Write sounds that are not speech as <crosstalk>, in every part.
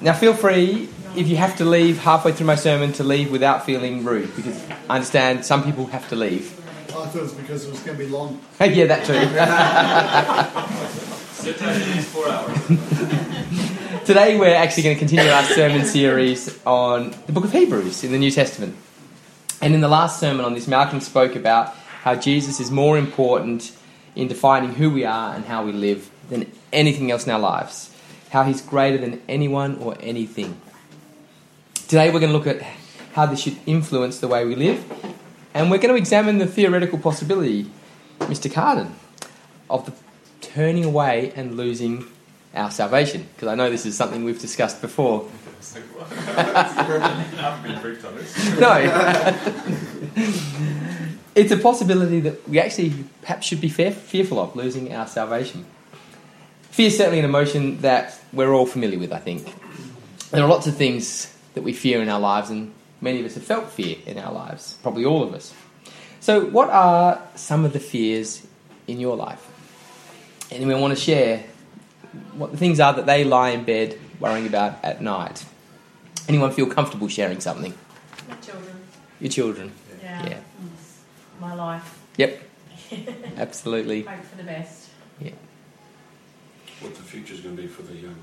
Now, feel free if you have to leave halfway through my sermon to leave without feeling rude, because I understand some people have to leave. I thought it was because it was going to be long. <laughs> yeah, that too. <laughs> Sit down four hours. <laughs> Today, we're actually going to continue our sermon series on the book of Hebrews in the New Testament. And in the last sermon on this, Malcolm spoke about how Jesus is more important in defining who we are and how we live than anything else in our lives. How he's greater than anyone or anything. Today, we're going to look at how this should influence the way we live. And we're going to examine the theoretical possibility, Mr. Carden, of the turning away and losing our salvation. Because I know this is something we've discussed before. I've been briefed on this. No. <laughs> it's a possibility that we actually perhaps should be fearful of losing our salvation. Fear is certainly an emotion that we're all familiar with, I think. There are lots of things that we fear in our lives, and many of us have felt fear in our lives, probably all of us. So, what are some of the fears in your life? Anyone want to share what the things are that they lie in bed worrying about at night? Anyone feel comfortable sharing something? My children. Your children. Yeah. Yeah. My life. Yep, <laughs> absolutely. Hope for the best. What the future is going to be for the young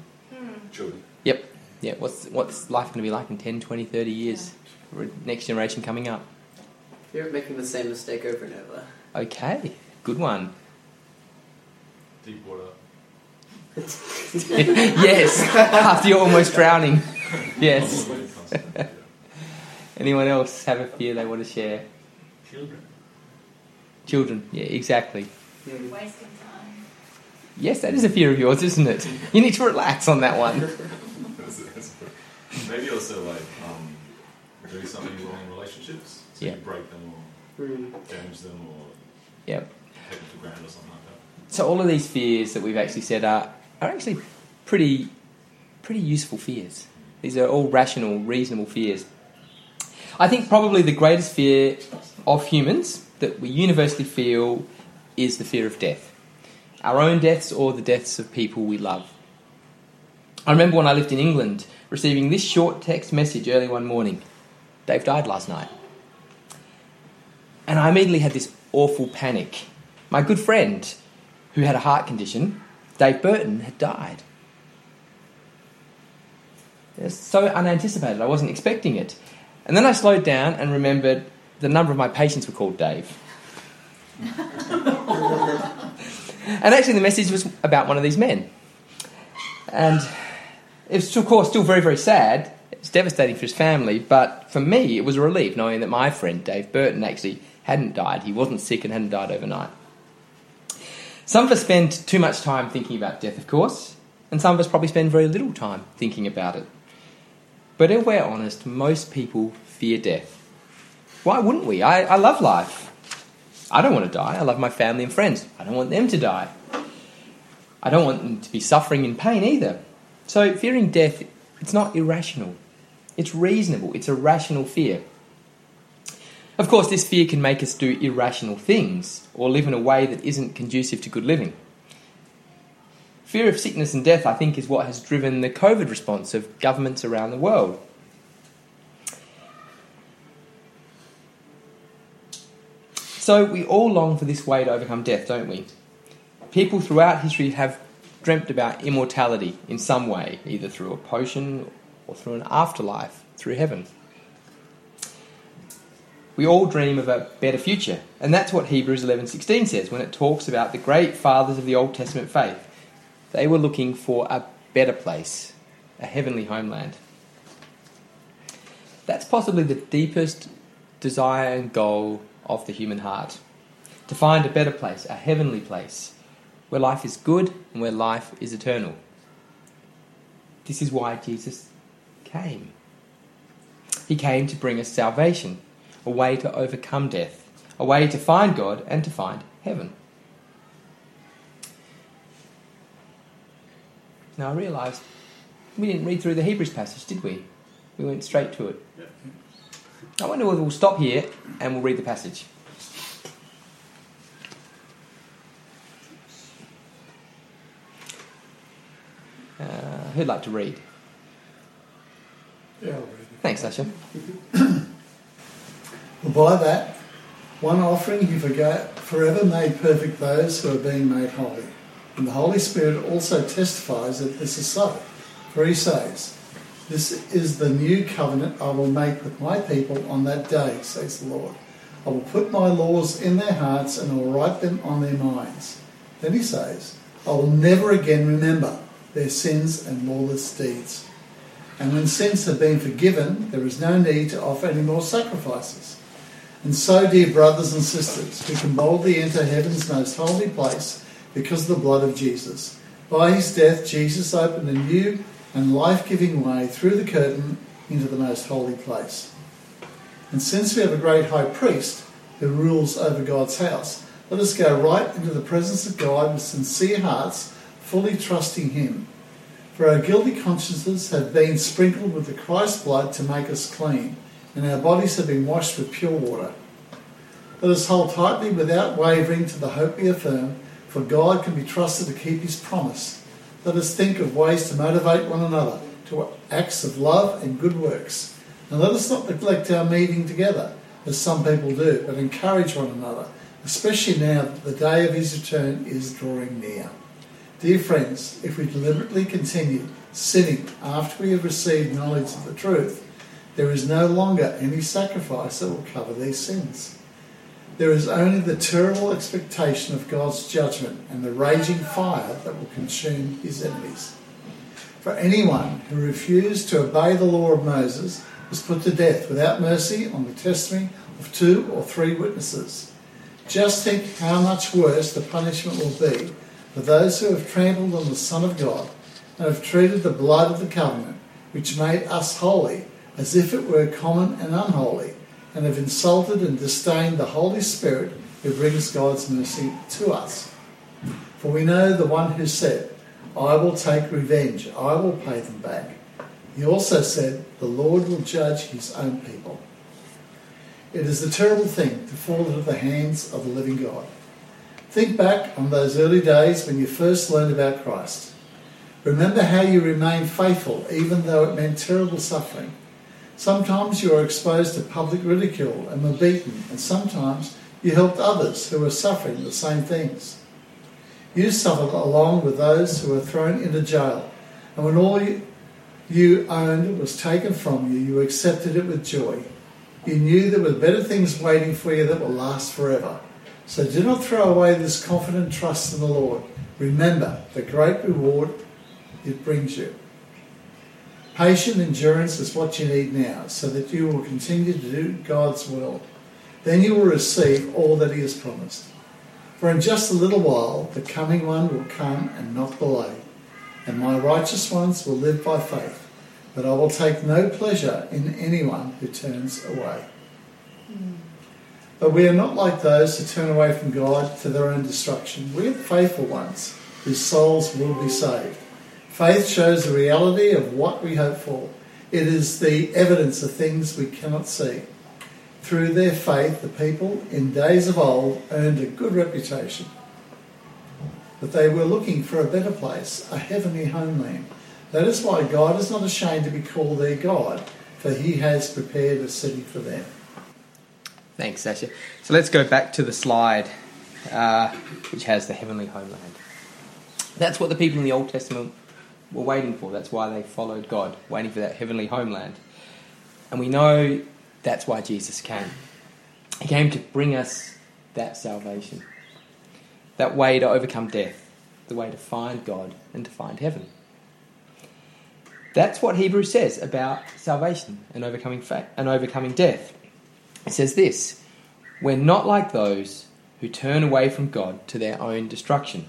children. Yep. Yeah, what's what's life going to be like in 10, 20, 30 years? For Next generation coming up. You're making the same mistake over and over. Okay, good one. Deep water. <laughs> yes, after you're almost drowning. <laughs> Yes. Very constant, yeah. Anyone else have a fear they want to share? Children. Children. Yeah, exactly. Wasting time. Yes, that is a fear of yours, isn't it? You need to relax on that one. That's- <laughs> that's- Maybe also like um, doing something wrong in relationships. So Yeah. you break them or damage them or Yep. take them for granted or something like that. So all of these fears that we've actually said are, are actually pretty pretty useful fears. These are all rational, reasonable fears. I think probably the greatest fear of humans that we universally feel is the fear of death. Our own deaths or the deaths of people we love. I remember when I lived in England receiving this short text message early one morning. Dave died last night. And I immediately had this awful panic. My good friend, who had a heart condition, Dave Burton, had died. It was so unanticipated, I wasn't expecting it. And then I slowed down and remembered the number of my patients were called Dave. And actually, the message was about one of these men. And it was, of course, still very, very sad. It's devastating for his family, but for me, it was a relief knowing that my friend, Dave Burton, actually hadn't died. He wasn't sick and hadn't died overnight. Some of us spend too much time thinking about death, of course, and some of us probably spend very little time thinking about it. But if we're honest, most people fear death. Why wouldn't we? I, I love life. I don't want to die. I love my family and friends. I don't want them to die. I don't want them to be suffering in pain either. So fearing death, it's not irrational. It's reasonable. It's a rational fear. Of course, this fear can make us do irrational things or live in a way that isn't conducive to good living. Fear of sickness and death, I think, is what has driven the COVID response of governments around the world. So, we all long for this way to overcome death, don't we? People throughout history have dreamt about immortality in some way, either through a potion or through an afterlife, through heaven. We all dream of a better future, and that's what Hebrews 11:16 says when it talks about the great fathers of the Old Testament faith. They were looking for a better place, a heavenly homeland. That's possibly the deepest desire and goal of the human heart. To find a better place, a heavenly place, where life is good and where life is eternal. This is why Jesus came. He came to bring us salvation, a way to overcome death, a way to find God and to find heaven. Now I realised we didn't read through the Hebrews passage, did we? We went straight to it. I wonder whether we'll stop here and we'll read the passage. Uh, who'd like to read? Yeah, I'll read. Thanks, Sasha. <clears throat> Well, by that, one offering he forgot, forever made perfect those who are being made holy. And the Holy Spirit also testifies that this is so. For he says, This is the new covenant I will make with my people on that day, says the Lord. I will put my laws in their hearts and I will write them on their minds. Then he says, I will never again remember their sins and lawless deeds. And when sins have been forgiven, there is no need to offer any more sacrifices. And so, dear brothers and sisters, we can boldly enter heaven's most holy place because of the blood of Jesus. By his death, Jesus opened a new and life giving way through the curtain into the most holy place. And since we have a great high priest who rules over God's house, let us go right into the presence of God with sincere hearts, fully trusting him. For our guilty consciences have been sprinkled with the Christ blood to make us clean, and our bodies have been washed with pure water. Let us hold tightly without wavering to the hope we affirm, for God can be trusted to keep his promise. Let us think of ways to motivate one another to acts of love and good works. And let us not neglect our meeting together, as some people do, but encourage one another, especially now that the day of his return is drawing near. Dear friends, if we deliberately continue sinning after we have received knowledge of the truth, there is no longer any sacrifice that will cover these sins. There is only the terrible expectation of God's judgment and the raging fire that will consume his enemies. For anyone who refused to obey the law of Moses was put to death without mercy on the testimony of two or three witnesses. Just think how much worse the punishment will be for those who have trampled on the Son of God and have treated the blood of the covenant, which made us holy, as if it were common and unholy, and have insulted and disdained the Holy Spirit who brings God's mercy to us. For we know the one who said, I will take revenge, I will pay them back. He also said, The Lord will judge his own people. It is a terrible thing to fall into the hands of the living God. Think back on those early days when you first learned about Christ. Remember how you remained faithful even though it meant terrible suffering. Sometimes you were exposed to public ridicule and were beaten, and sometimes you helped others who were suffering the same things. You suffered along with those who were thrown into jail, and when all you, you owned was taken from you, you accepted it with joy. You knew there were better things waiting for you that will last forever. So do not throw away this confident trust in the Lord. Remember the great reward it brings you. Patient endurance is what you need now, so that you will continue to do God's will. Then you will receive all that He has promised. For in just a little while the coming one will come and not delay, and my righteous ones will live by faith. But I will take no pleasure in anyone who turns away. But we are not like those who turn away from God to their own destruction. We are the faithful ones whose souls will be saved. Faith shows the reality of what we hope for. It is the evidence of things we cannot see. Through their faith, the people in days of old earned a good reputation. But they were looking for a better place, a heavenly homeland. That is why God is not ashamed to be called their God, for he has prepared a city for them. Thanks, Sasha. So let's go back to the slide, uh, which has the heavenly homeland. That's what the people in the Old Testament were waiting for. That's why they followed God, waiting for that heavenly homeland. And we know that's why Jesus came. He came to bring us that salvation, that way to overcome death, the way to find God and to find heaven. That's what Hebrews says about salvation and overcoming fa- and overcoming death. It says this: "We're not like those who turn away from God to their own destruction.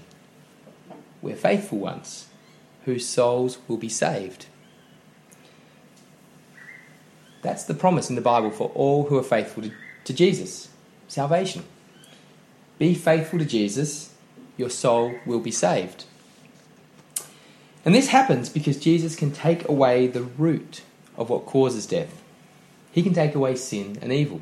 We're faithful ones, whose souls will be saved." That's the promise in the Bible for all who are faithful to, Jesus salvation. Be faithful to Jesus, your soul will be saved. And this happens because Jesus can take away the root of what causes death. He can take away sin and evil.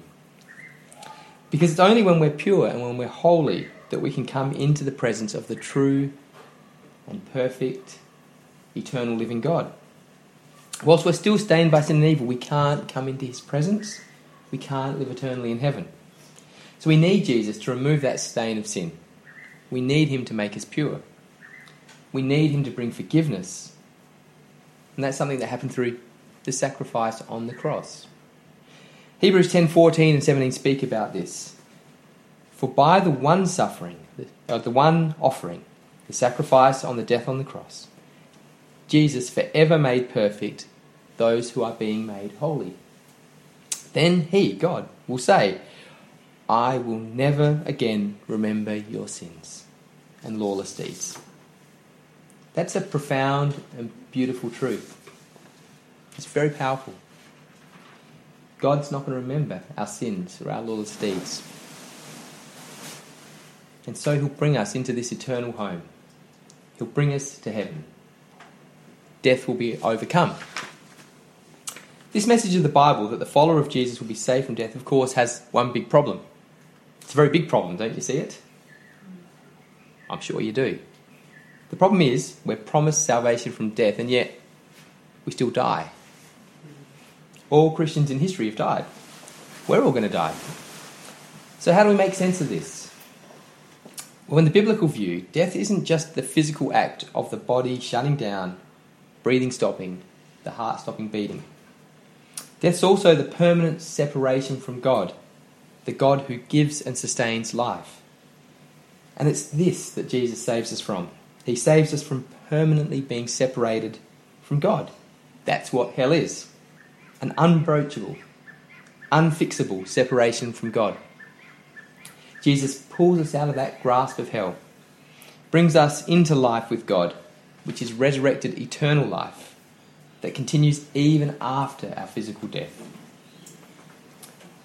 Because it's only when we're pure and when we're holy that we can come into the presence of the true and perfect, eternal living God. Whilst we're still stained by sin and evil, we can't come into his presence. We can't live eternally in heaven. So we need Jesus to remove that stain of sin. We need him to make us pure. We need him to bring forgiveness. And that's something that happened through the sacrifice on the cross. Hebrews 10:14 and 17 speak about this. For by the one suffering, the, uh, the one offering, the sacrifice on the death on the cross, Jesus forever made perfect those who are being made holy. Then he, God, will say, I will never again remember your sins and lawless deeds. That's a profound and beautiful truth. It's very powerful. God's not going to remember our sins or our lawless deeds. And so he'll bring us into this eternal home. He'll bring us to heaven. Death will be overcome. This message of the Bible that the follower of Jesus will be saved from death, of course, has one big problem. It's a very big problem, don't you see it? I'm sure you do. The problem is, we're promised salvation from death, and yet we still die. All Christians in history have died. We're all going to die. So, how do we make sense of this? Well, in the biblical view, death isn't just the physical act of the body shutting down, breathing stopping, the heart stopping beating. Death's also the permanent separation from God, the God who gives and sustains life. And it's this that Jesus saves us from. He saves us from permanently being separated from God. That's what hell is an unbroachable, unfixable separation from God. Jesus pulls us out of that grasp of hell, brings us into life with God, which is resurrected eternal life that continues even after our physical death.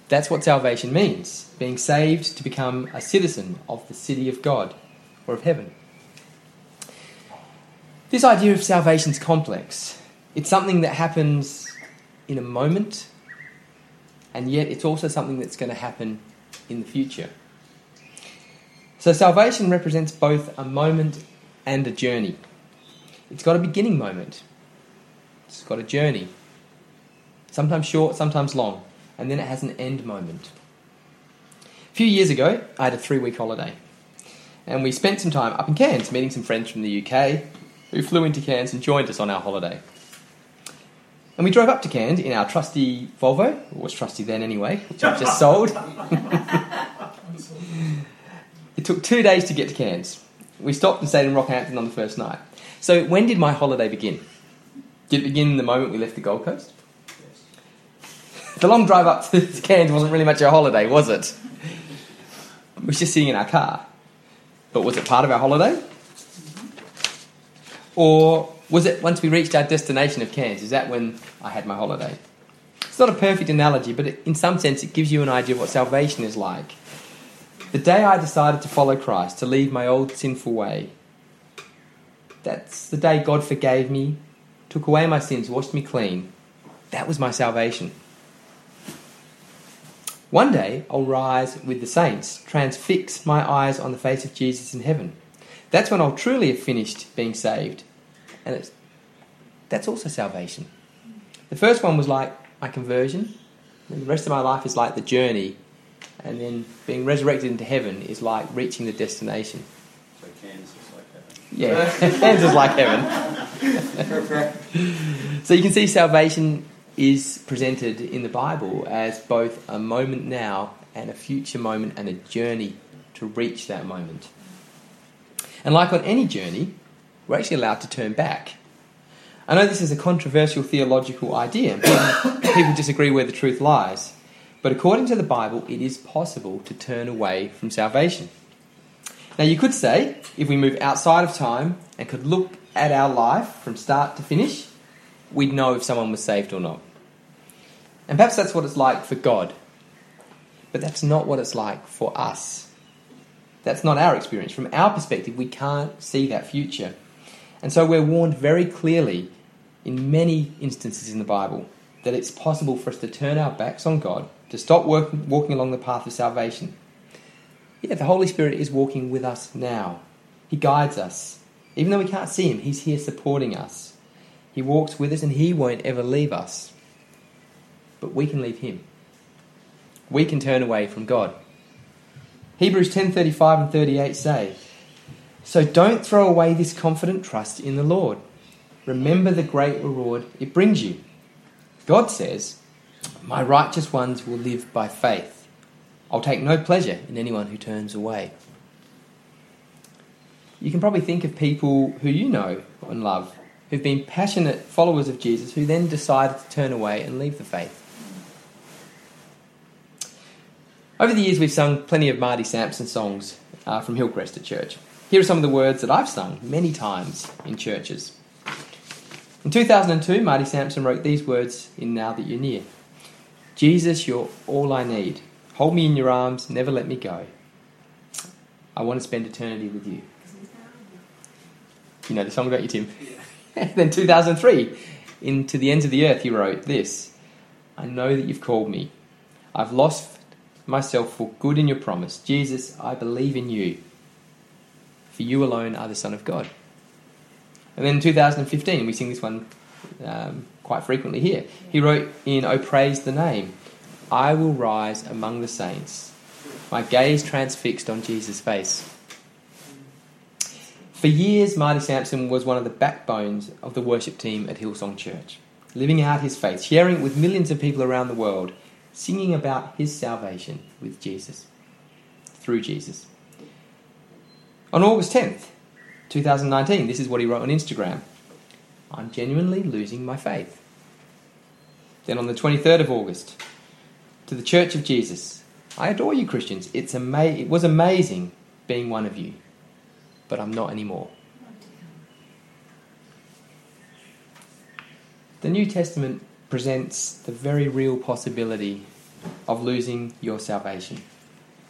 That's what salvation means being saved to become a citizen of the city of God or of heaven. This idea of salvation is complex. It's something that happens in a moment, and yet it's also something that's going to happen in the future. So, salvation represents both a moment and a journey. It's got a beginning moment, it's got a journey, sometimes short, sometimes long, and then it has an end moment. A few years ago, I had a three week holiday, and we spent some time up in Cairns meeting some friends from the UK who flew into Cairns and joined us on our holiday. And we drove up to Cairns in our trusty Volvo, or was trusty then anyway, which I've just sold. <laughs> it took two days to get to Cairns. We stopped and stayed in Rockhampton on the first night. So, when did my holiday begin? Did it begin the moment we left the Gold Coast? Yes. The long drive up to Cairns wasn't really much of a holiday, was it? We were just sitting in our car. But was it part of our holiday? Or was it once we reached our destination of Cairns? Is that when I had my holiday? It's not a perfect analogy, but in some sense, it gives you an idea of what salvation is like. The day I decided to follow Christ, to leave my old sinful way, that's the day God forgave me, took away my sins, washed me clean. That was my salvation. One day I'll rise with the saints, transfix my eyes on the face of Jesus in heaven. That's when I'll truly have finished being saved. And it's, that's also salvation. The first one was like my conversion, and the rest of my life is like the journey, and then being resurrected into heaven is like reaching the destination. So Cairns. Yeah, <laughs> Cairns is like heaven. <laughs> so you can see salvation is presented in the Bible as both a moment now and a future moment and a journey to reach that moment. And like on any journey, we're actually allowed to turn back. I know this is a controversial theological idea, <coughs> people disagree where the truth lies, but according to the Bible, it is possible to turn away from salvation. Now, you could say, if we move outside of time and could look at our life from start to finish, we'd know if someone was saved or not. And perhaps that's what it's like for God. But that's not what it's like for us. That's not our experience. From our perspective, we can't see that future. And so we're warned very clearly in many instances in the Bible that it's possible for us to turn our backs on God, to stop walking along the path of salvation. Yeah, the Holy Spirit is walking with us now. He guides us. Even though we can't see Him, He's here supporting us. He walks with us and He won't ever leave us. But we can leave Him. We can turn away from God. Hebrews 10:35 and 38 say, "So don't throw away this confident trust in the Lord. Remember the great reward it brings you." God says, "My righteous ones will live by faith. I'll take no pleasure in anyone who turns away." You can probably think of people who you know and love who've been passionate followers of Jesus who then decided to turn away and leave the faith. Over the years, we've sung plenty of Marty Sampson songs uh, from Hillsong at church. Here are some of the words that I've sung many times in churches. In 2002, Marty Sampson wrote these words in Now That You're Near Jesus, you're all I need. Hold me in your arms, never let me go. I want to spend eternity with you. You know the song about you, Tim? <laughs> then 2003, into the ends of the earth, he wrote this I know that you've called me. I've lost myself for good in your promise. Jesus, I believe in you. For you alone are the Son of God. And then in 2015, we sing this one um, quite frequently here. He wrote in Oh Praise the Name, I will rise among the saints, my gaze transfixed on Jesus' face. For years, Marty Sampson was one of the backbones of the worship team at Hillsong Church, living out his faith, sharing it with millions of people around the world, singing about his salvation with Jesus, through Jesus. On August 10th, 2019, this is what he wrote on Instagram I'm genuinely losing my faith. Then on the 23rd of August, to the Church of Jesus, I adore you, Christians. It's ama- it was amazing being one of you but I'm not anymore. The New Testament presents the very real possibility of losing your salvation.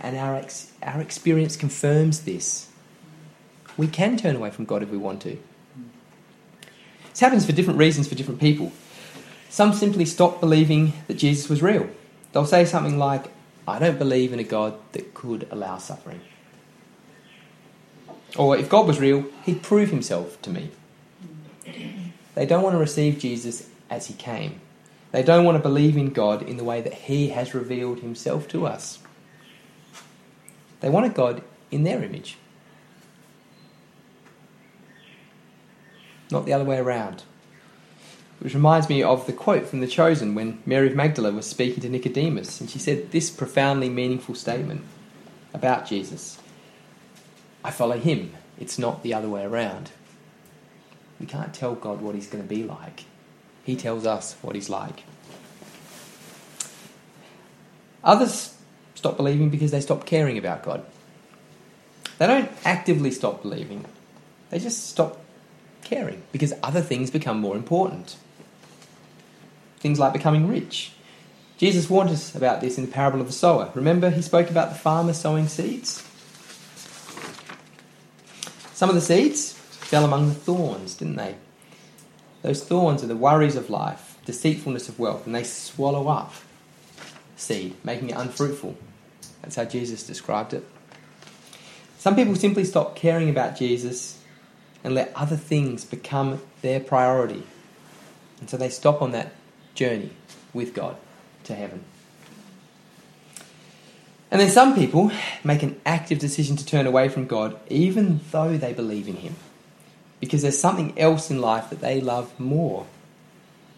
And our, ex- our experience confirms this. We can turn away from God if we want to. This happens for different reasons for different people. Some simply stop believing that Jesus was real. They'll say something like, I don't believe in a God that could allow suffering. Or if God was real, he'd prove himself to me. They don't want to receive Jesus as he came. They don't want to believe in God in the way that he has revealed himself to us. They want a God in their image, not the other way around. Which reminds me of the quote from The Chosen when Mary of Magdala was speaking to Nicodemus, and she said this profoundly meaningful statement about Jesus. I follow him. It's not the other way around. We can't tell God what he's going to be like. He tells us what he's like. Others stop believing because they stop caring about God. They don't actively stop believing, they just stop caring because other things become more important. Things like becoming rich. Jesus warned us about this in the parable of the sower. Remember, he spoke about the farmer sowing seeds? Some of the seeds fell among the thorns, didn't they? Those thorns are the worries of life, deceitfulness of wealth, and they swallow up seed, making it unfruitful. That's how Jesus described it. Some people simply stop caring about Jesus and let other things become their priority. And so they stop on that journey with God to heaven. And then some people make an active decision to turn away from God even though they believe in Him. Because there's something else in life that they love more.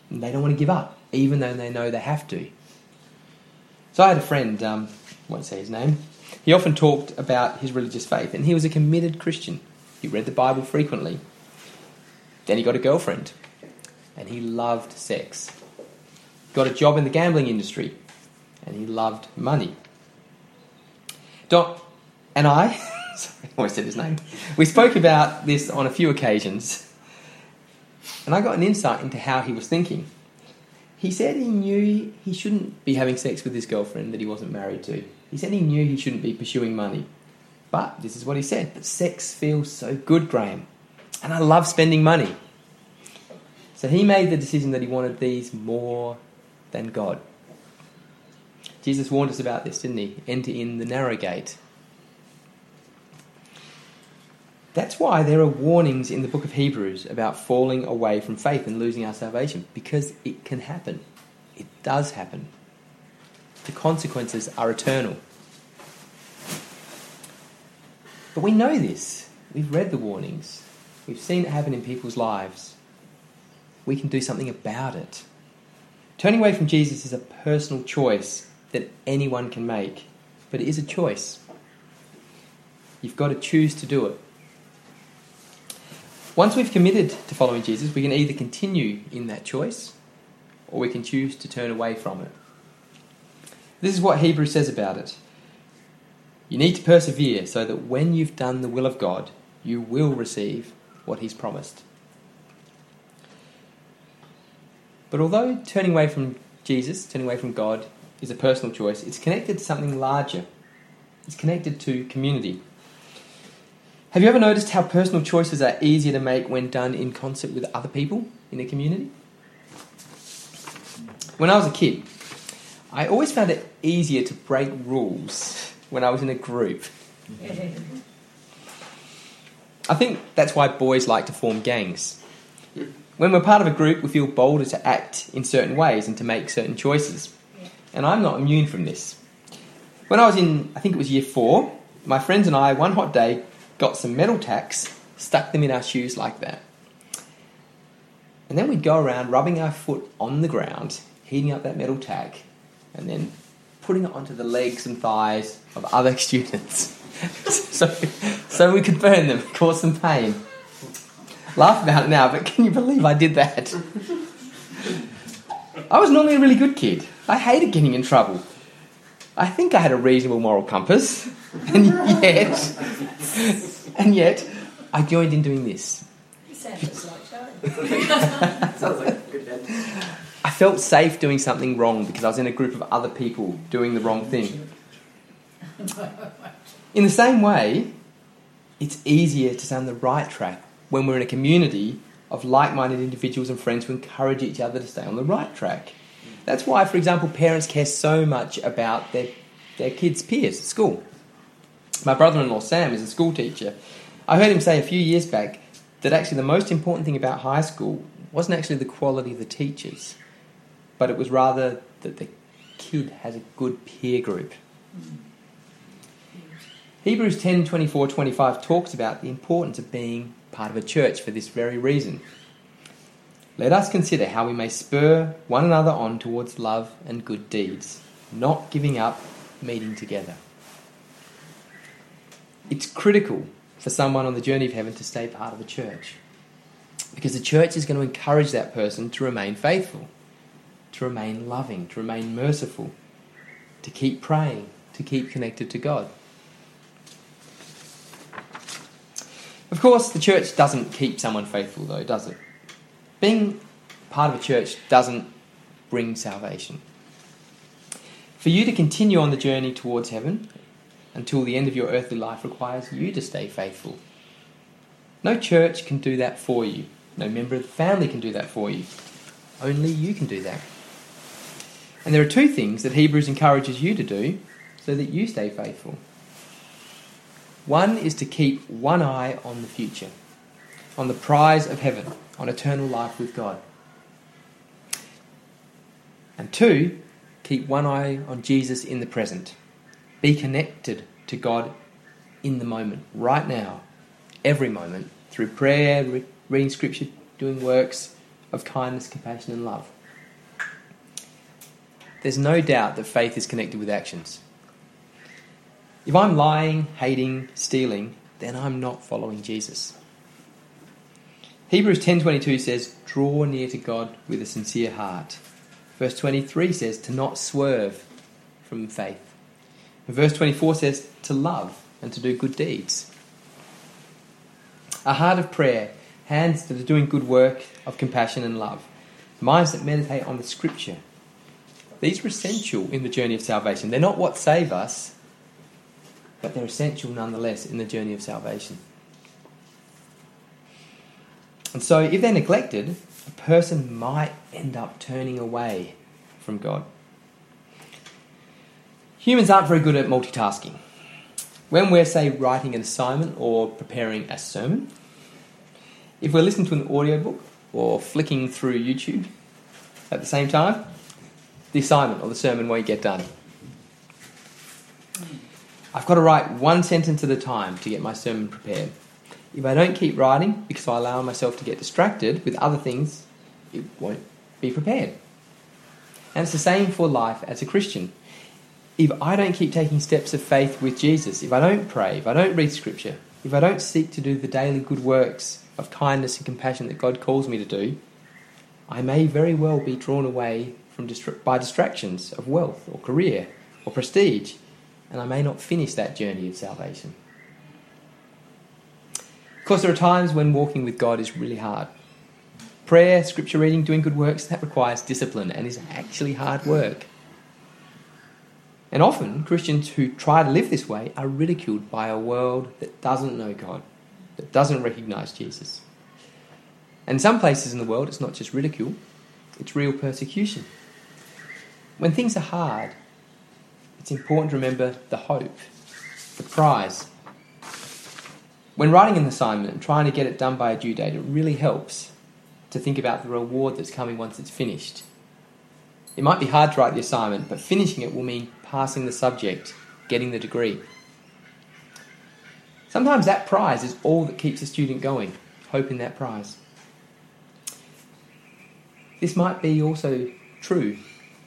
And they don't want to give up, even though they know they have to. So I had a friend, um, I won't say his name, he often talked about his religious faith, and he was a committed Christian. He read the Bible frequently. Then he got a girlfriend, and he loved sex. Got a job in the gambling industry, and he loved money. Doc and I, <laughs> sorry, I almost said his name, we spoke about this on a few occasions, and I got an insight into how he was thinking. He said he knew he shouldn't be having sex with his girlfriend that he wasn't married to. He said he knew he shouldn't be pursuing money. But this is what he said But sex feels so good, Graham, and I love spending money. So he made the decision that he wanted these more than God. Jesus warned us about this, didn't he? Enter in the narrow gate. That's why there are warnings in the book of Hebrews about falling away from faith and losing our salvation, because it can happen. It does happen. The consequences are eternal. But we know this. We've read the warnings. We've seen it happen in people's lives. We can do something about it. Turning away from Jesus is a personal choice that anyone can make, but it is a choice. You've got to choose to do it. Once we've committed to following Jesus, we can either continue in that choice or we can choose to turn away from it. This is what Hebrews says about it. You need to persevere so that when you've done the will of God, you will receive what He's promised. But although turning away from Jesus, turning away from God, is a personal choice, it's connected to something larger. It's connected to community. Have you ever noticed how personal choices are easier to make when done in concert with other people in a community? When I was a kid, I always found it easier to break rules when I was in a group. <laughs> I think that's why boys like to form gangs. When we're part of a group, we feel bolder to act in certain ways and to make certain choices. And I'm not immune from this. When I was in, I think it was year four, my friends and I, one hot day, got some metal tacks, stuck them in our shoes like that. And then we'd go around rubbing our foot on the ground, heating up that metal tack, and then putting it onto the legs and thighs of other <laughs> students. <laughs> so, so we could burn them, cause them pain. Laugh about it now, but can you believe I did that? I was normally a really good kid. I hated getting in trouble. I think I had a reasonable moral compass, <laughs> and yet, and yet, I joined in doing this. You like <laughs> Sounds like a good bed. I felt safe doing something wrong because I was in a group of other people doing the wrong thing. In the same way, it's easier to stay on the right track when we're in a community of like minded individuals and friends who encourage each other to stay on the right track. That's why, for example, parents care so much about their, their kids' peers at school. My brother in law, Sam, is a school teacher. I heard him say a few years back that actually the most important thing about high school wasn't actually the quality of the teachers, but it was rather that the kid has a good peer group. Hebrews 10 24 25 talks about the importance of being part of a church for this very reason. Let us consider how we may spur one another on towards love and good deeds, not giving up meeting together. It's critical for someone on the journey of heaven to stay part of a church because the church is going to encourage that person to remain faithful, to remain loving, to remain merciful, to keep praying, to keep connected to God. Of course, the church doesn't keep someone faithful, though, does it? Being part of a church doesn't bring salvation. For you to continue on the journey towards heaven until the end of your earthly life requires you to stay faithful. No church can do that for you. No member of the family can do that for you. Only you can do that. And there are two things that Hebrews encourages you to do so that you stay faithful. One is to keep one eye on the future, on the prize of heaven, on eternal life with God. And two, keep one eye on Jesus in the present. Be connected to God in the moment, right now, every moment, through prayer, re- reading scripture, doing works of kindness, compassion, and love. There's no doubt that faith is connected with actions. If I'm lying, hating, stealing, then I'm not following Jesus. Hebrews 10:22 says, "Draw near to God with a sincere heart." Verse 23 says, "To not swerve from faith." And verse 24 says, "To love and to do good deeds." A heart of prayer, hands that are doing good work of compassion and love, minds that meditate on the scripture. These are essential in the journey of salvation. They're not what save us, but they're essential nonetheless in the journey of salvation. And so, if they're neglected, a person might end up turning away from God. Humans aren't very good at multitasking. When we're, say, writing an assignment or preparing a sermon, if we're listening to an audiobook or flicking through YouTube at the same time, the assignment or the sermon won't get done. I've got to write one sentence at a time to get my sermon prepared. If I don't keep writing because I allow myself to get distracted with other things, it won't be prepared. And it's the same for life as a Christian. If I don't keep taking steps of faith with Jesus, if I don't pray, if I don't read Scripture, if I don't seek to do the daily good works of kindness and compassion that God calls me to do, I may very well be drawn away from distra- by distractions of wealth or career or prestige, and I may not finish that journey of salvation. Of course, there are times when walking with God is really hard. Prayer, scripture reading, doing good works, that requires discipline and is actually hard work. And often, Christians who try to live this way are ridiculed by a world that doesn't know God, that doesn't recognize Jesus. And in some places in the world, it's not just ridicule, it's real persecution. When things are hard, it's important to remember the hope, the prize. When writing an assignment and trying to get it done by a due date, it really helps to think about the reward that's coming once it's finished. It might be hard to write the assignment, but finishing it will mean passing the subject, getting the degree. Sometimes that prize is all that keeps a student going, hope in that prize. This might be also true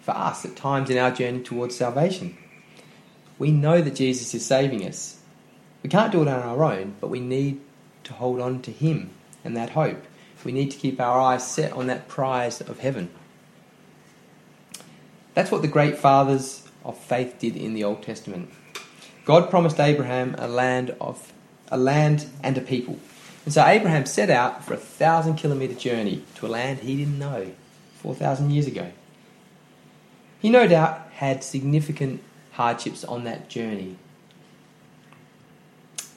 for us at times in our journey towards salvation. We know that Jesus is saving us. We can't do it on our own, but we need to hold on to Him and that hope. We need to keep our eyes set on that prize of heaven. That's what the great fathers of faith did in the Old Testament. God promised Abraham a land of a land and a people. And so Abraham set out for a thousand kilometre journey to a land he didn't know four thousand years ago. He no doubt had significant hardships on that journey.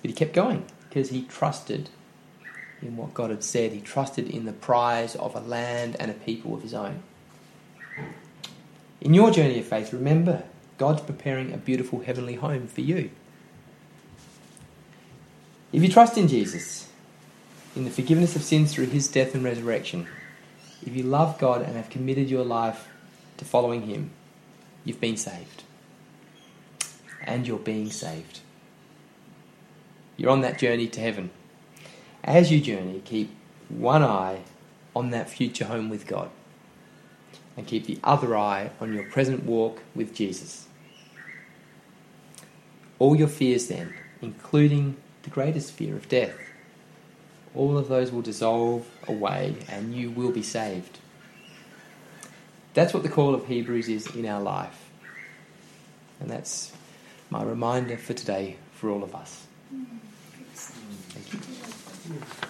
But he kept going because he trusted in what God had said. He trusted in the prize of a land and a people of his own. In your journey of faith, remember God's preparing a beautiful heavenly home for you. If you trust in Jesus, in the forgiveness of sins through his death and resurrection, if you love God and have committed your life to following him, you've been saved. And you're being saved. You're on that journey to heaven. As you journey, keep one eye on that future home with God and keep the other eye on your present walk with Jesus. All your fears, then, including the greatest fear of death, all of those will dissolve away and you will be saved. That's what the call of Hebrews is in our life. And that's my reminder for today for all of us. Mm. Thank you.